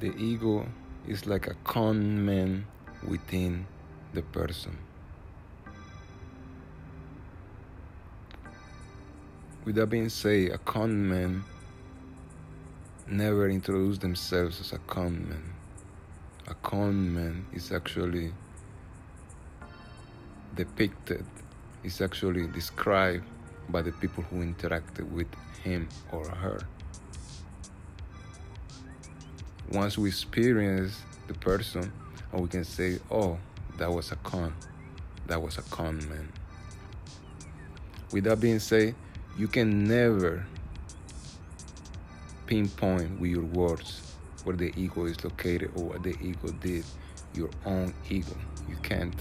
the ego is like a con man within the person. With that being said, a con man never introduce themselves as a con man. A con man is actually depicted, is actually described by the people who interacted with him or her. Once we experience the person, and we can say, oh, that was a con, that was a con man. With that being said, you can never pinpoint with your words where the ego is located or what the ego did, your own ego. You can't.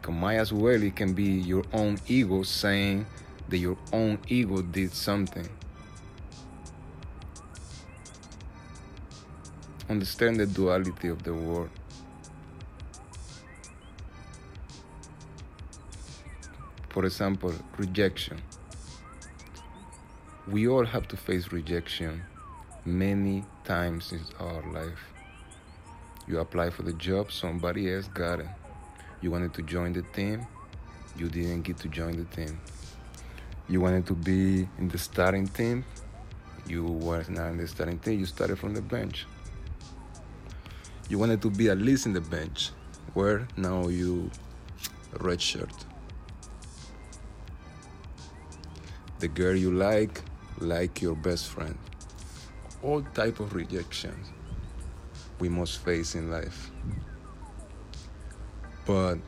Because might as well it can be your own ego saying that your own ego did something. Understand the duality of the world. For example, rejection. We all have to face rejection many times in our life. You apply for the job, somebody else got it. You wanted to join the team, you didn't get to join the team. You wanted to be in the starting team, you were not in the starting team, you started from the bench. You wanted to be at least in the bench, where now you redshirt. The girl you like, like your best friend. All type of rejections we must face in life. But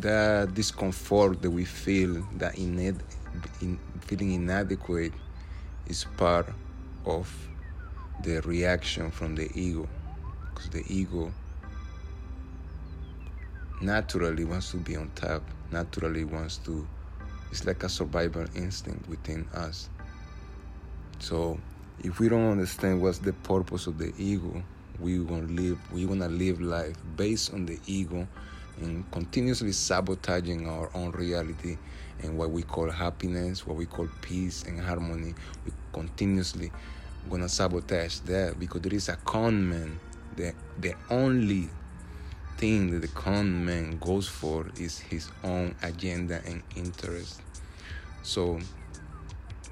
that discomfort that we feel, that in, feeling inadequate, is part of the reaction from the ego. Because the ego naturally wants to be on top, naturally wants to, it's like a survival instinct within us. So if we don't understand what's the purpose of the ego, we gonna live we gonna live life based on the ego and continuously sabotaging our own reality and what we call happiness, what we call peace and harmony. We continuously gonna sabotage that because there is a con man. The the only thing that the con man goes for is his own agenda and interest. So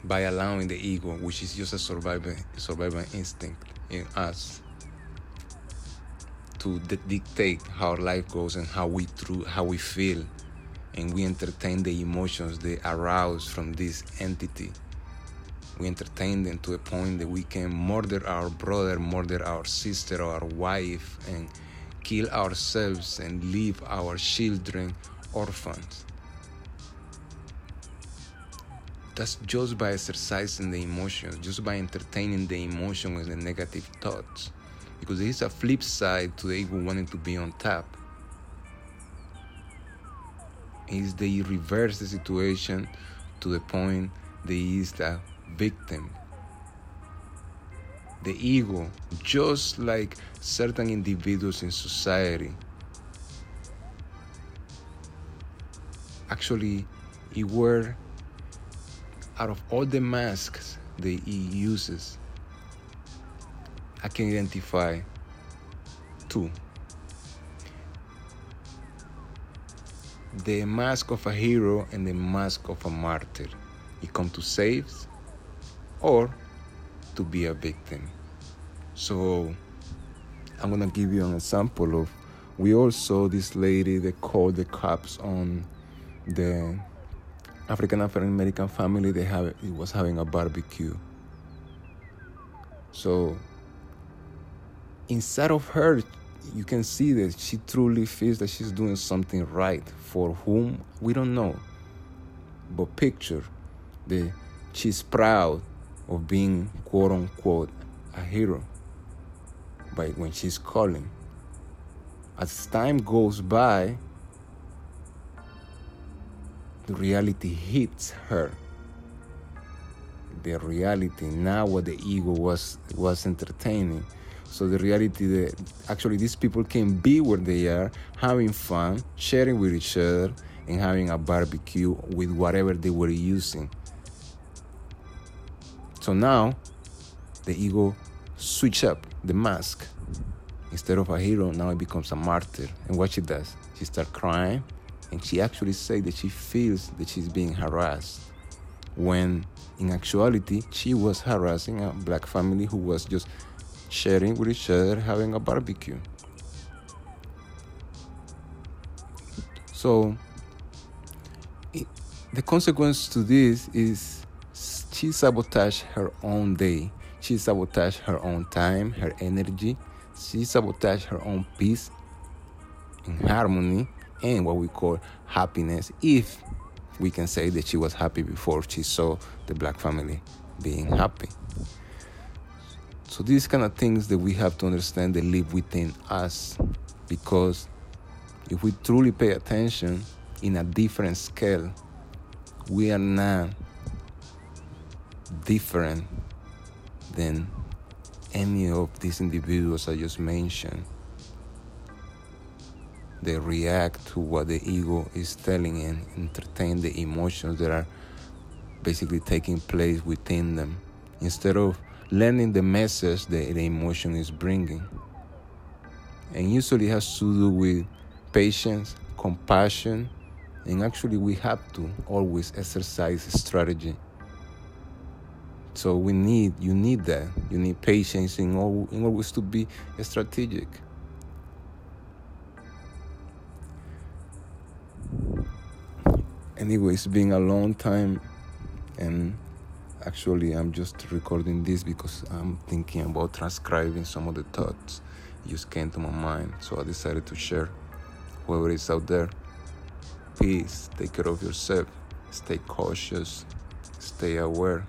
by allowing the ego, which is just a survival survival instinct in us, to dictate how our life goes and how we through how we feel, and we entertain the emotions they arouse from this entity. We entertain them to a point that we can murder our brother, murder our sister our wife, and kill ourselves and leave our children orphans. That's just by exercising the emotions, just by entertaining the emotion with the negative thoughts. Because there is a flip side to the ego wanting to be on top. Is they reverse the situation to the point that is the victim. The ego, just like certain individuals in society, actually, it were out of all the masks that he uses, I can identify two. The mask of a hero and the mask of a martyr. He come to save or to be a victim. So I'm gonna give you an example of we all saw this lady that called the cops on the African American family they have it was having a barbecue. So inside of her you can see that she truly feels that she's doing something right for whom we don't know. But picture that she's proud of being quote unquote a hero by when she's calling. As time goes by, the reality hits her. The reality now what the ego was was entertaining. So the reality that actually these people can be where they are having fun sharing with each other and having a barbecue with whatever they were using so now the ego switch up the mask. Instead of a hero, now he becomes a martyr. And what she does, she starts crying, and she actually says that she feels that she's being harassed. When in actuality, she was harassing a black family who was just sharing with each other, having a barbecue. So, it, the consequence to this is she sabotaged her own day. She sabotaged her own time, her energy. She sabotaged her own peace and harmony and what we call happiness if we can say that she was happy before she saw the black family being happy. So these kind of things that we have to understand they live within us because if we truly pay attention in a different scale, we are not different than any of these individuals I just mentioned. They react to what the ego is telling and entertain the emotions that are basically taking place within them instead of learning the message that the emotion is bringing. And usually has to do with patience, compassion, and actually we have to always exercise strategy. So we need you need that. You need patience in, all, in always to be strategic. Anyway, it's been a long time and actually I'm just recording this because I'm thinking about transcribing some of the thoughts just came to my mind. So I decided to share whoever is out there, peace, take care of yourself, stay cautious, stay aware,